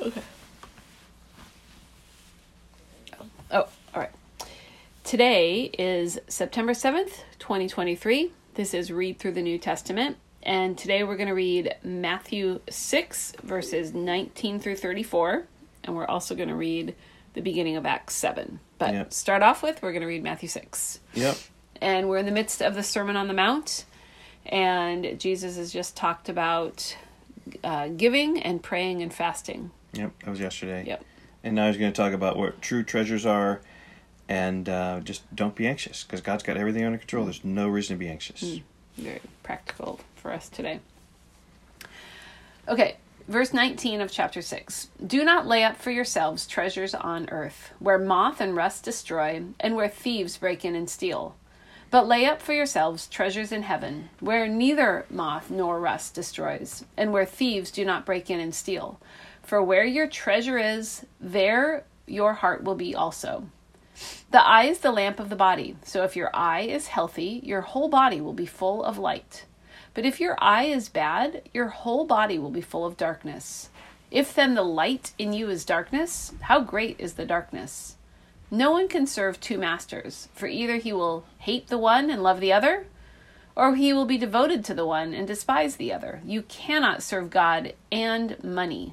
Okay. Oh, all right. Today is September 7th, 2023. This is Read Through the New Testament. And today we're going to read Matthew 6, verses 19 through 34. And we're also going to read the beginning of Acts 7. But Yep. start off with, we're going to read Matthew 6. Yep. And we're in the midst of the Sermon on the Mount. And Jesus has just talked about uh, giving and praying and fasting. Yep. That was yesterday. Yep. And now he's going to talk about what true treasures are, and uh, just don't be anxious because God's got everything under control. There's no reason to be anxious. Mm. very practical for us today. Okay, verse 19 of chapter 6. Do not lay up for yourselves treasures on earth, where moth and rust destroy, and where thieves break in and steal. But lay up for yourselves treasures in heaven, where neither moth nor rust destroys, and where thieves do not break in and steal. For where your treasure is, there your heart will be also. The eye is the lamp of the body. So if your eye is healthy, your whole body will be full of light. But if your eye is bad, your whole body will be full of darkness. If then the light in you is darkness, how great is the darkness? No one can serve two masters, for either he will hate the one and love the other, or he will be devoted to the one and despise the other. You cannot serve God and money.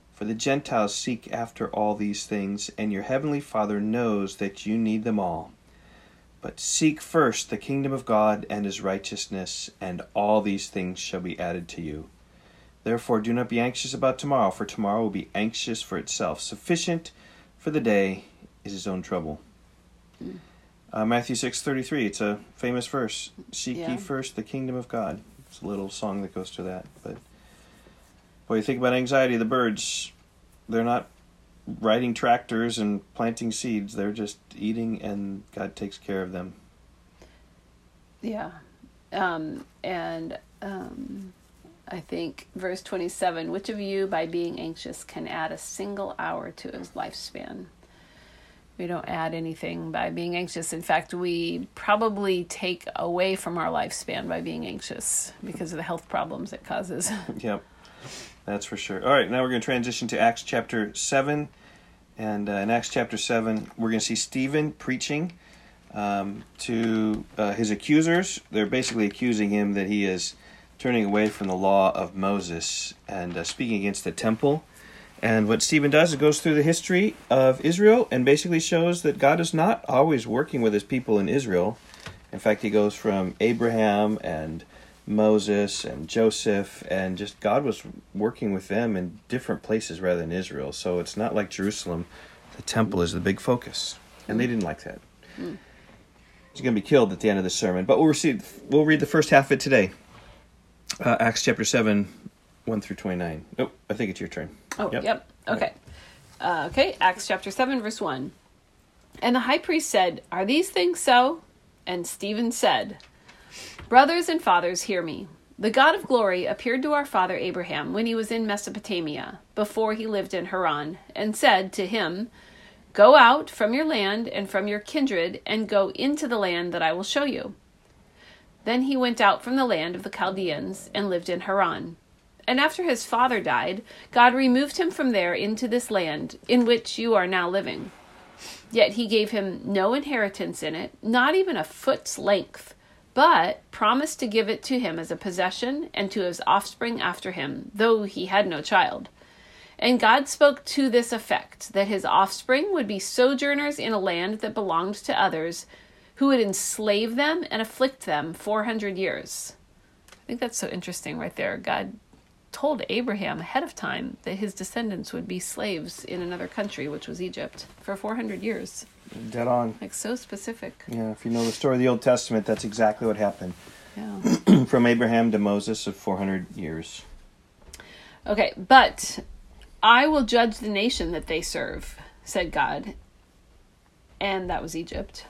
For the Gentiles seek after all these things, and your heavenly Father knows that you need them all. But seek first the kingdom of God and his righteousness, and all these things shall be added to you. Therefore, do not be anxious about tomorrow, for tomorrow will be anxious for itself. Sufficient for the day is his own trouble. Uh, Matthew six thirty three. It's a famous verse. Seek Yeah. ye first the kingdom of God. It's a little song that goes to that. But boy, you think about anxiety. The birds, they're not riding tractors and planting seeds. They're just eating, and God takes care of them. Yeah. Um, and um, I think verse 27 which of you, by being anxious, can add a single hour to his lifespan? We don't add anything by being anxious. In fact, we probably take away from our lifespan by being anxious because of the health problems it causes. Yep, that's for sure. All right, now we're going to transition to Acts chapter 7. And uh, in Acts chapter 7, we're going to see Stephen preaching um, to uh, his accusers. They're basically accusing him that he is turning away from the law of Moses and uh, speaking against the temple. And what Stephen does is goes through the history of Israel and basically shows that God is not always working with his people in Israel. In fact, he goes from Abraham and Moses and Joseph, and just God was working with them in different places rather than Israel. So it's not like Jerusalem. The temple is the big focus, and they didn't like that. He's going to be killed at the end of the sermon, but we'll see. We'll read the first half of it today. Uh, Acts chapter seven, one through twenty-nine. Nope, I think it's your turn. Oh, Yep. yep. Okay. Uh, okay, Acts chapter 7, verse 1. And the high priest said, Are these things so? And Stephen said, Brothers and fathers, hear me. The God of glory appeared to our father Abraham when he was in Mesopotamia, before he lived in Haran, and said to him, Go out from your land and from your kindred, and go into the land that I will show you. Then he went out from the land of the Chaldeans and lived in Haran. And after his father died, God removed him from there into this land in which you are now living. Yet he gave him no inheritance in it, not even a foot's length, but promised to give it to him as a possession and to his offspring after him, though he had no child. And God spoke to this effect that his offspring would be sojourners in a land that belonged to others, who would enslave them and afflict them 400 years. I think that's so interesting right there. God told Abraham ahead of time that his descendants would be slaves in another country, which was Egypt, for 400 years. Dead on. Like so specific. Yeah, if you know the story of the Old Testament, that's exactly what happened. Yeah. From Abraham to Moses of 400 years. Okay, but I will judge the nation that they serve, said God. And that was Egypt.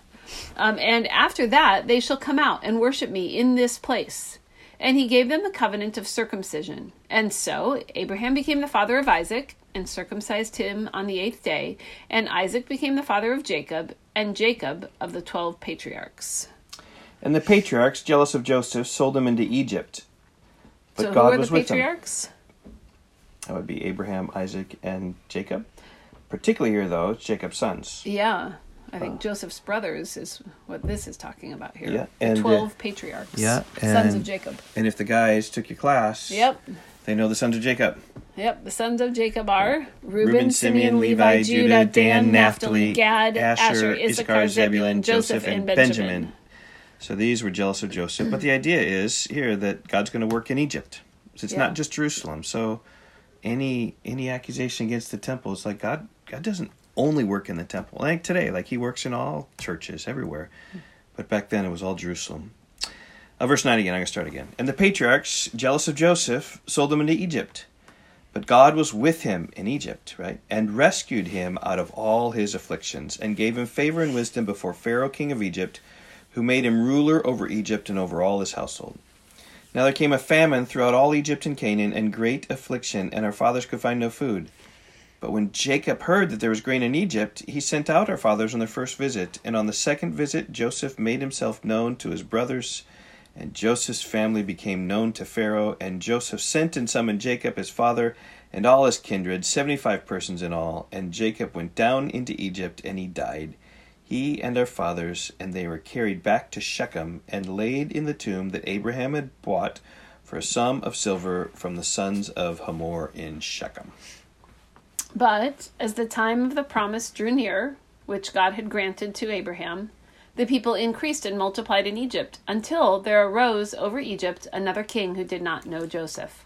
Um, and after that, they shall come out and worship me in this place. And he gave them the covenant of circumcision. And so Abraham became the father of Isaac and circumcised him on the eighth day. And Isaac became the father of Jacob, and Jacob of the twelve patriarchs. And the patriarchs, jealous of Joseph, sold him into Egypt. But so God was the with them. patriarchs? That would be Abraham, Isaac, and Jacob. Particularly here, though, it's Jacob's sons. Yeah. I think Joseph's brothers is what this is talking about here. Yeah, the and, uh, twelve patriarchs. yeah, sons of Jacob. And if the guys took your class, Yep. they know the sons of Jacob. Yep, the sons of Jacob are Reuben, Reuben, Simeon, Levi, Judah, Dan, Naphtali, Gad, Asher, Issachar, Zebulun, Joseph, and Benjamin. So these were jealous of Joseph. But the idea is here that God's going to work in Egypt. So it's Yeah. not just Jerusalem. So any any accusation against the temple is like God God doesn't only work in the temple. Like today, like he works in all churches everywhere. But back then it was all Jerusalem. Uh, verse 9 again, I'm going to start again. And the patriarchs, jealous of Joseph, sold him into Egypt. But God was with him in Egypt, right? And rescued him out of all his afflictions, and gave him favor and wisdom before Pharaoh, king of Egypt, who made him ruler over Egypt and over all his household. Now there came a famine throughout all Egypt and Canaan, and great affliction, and our fathers could find no food. But when Jacob heard that there was grain in Egypt, he sent out our fathers on their first visit. And on the second visit, Joseph made himself known to his brothers, and Joseph's family became known to Pharaoh. And Joseph sent and summoned Jacob, his father, and all his kindred, seventy five persons in all. And Jacob went down into Egypt, and he died, he and our fathers, and they were carried back to Shechem, and laid in the tomb that Abraham had bought for a sum of silver from the sons of Hamor in Shechem. But as the time of the promise drew near, which God had granted to Abraham, the people increased and multiplied in Egypt, until there arose over Egypt another king who did not know Joseph.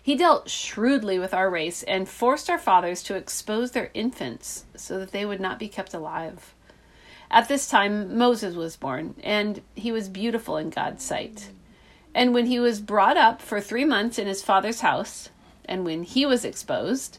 He dealt shrewdly with our race and forced our fathers to expose their infants so that they would not be kept alive. At this time Moses was born, and he was beautiful in God's sight. And when he was brought up for three months in his father's house, and when he was exposed,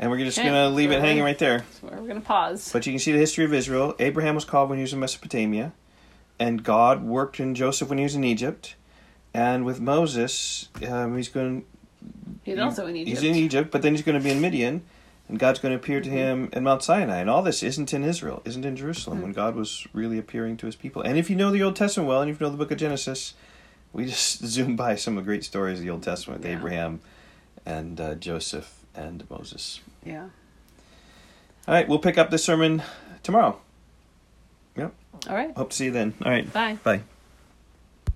And we're just Okay, going to leave it hanging right there. So we're going to pause. But you can see the history of Israel. Abraham was called when he was in Mesopotamia, and God worked in Joseph when he was in Egypt. And with Moses, um, he's going. He's also in Egypt. He's in Egypt, but then he's going to be in Midian, and God's going to appear to Mm-hmm. him in Mount Sinai. And all this isn't in Israel, isn't in Jerusalem, Mm-hmm. when God was really appearing to his people. And if you know the Old Testament well, and if you know the book of Genesis, we just zoom by some of the great stories of the Old Testament with Yeah. Abraham and uh, Joseph and Moses. Yeah. All right, we'll pick up this sermon tomorrow. Yep. All right. Hope to see you then. All right. Bye. Bye.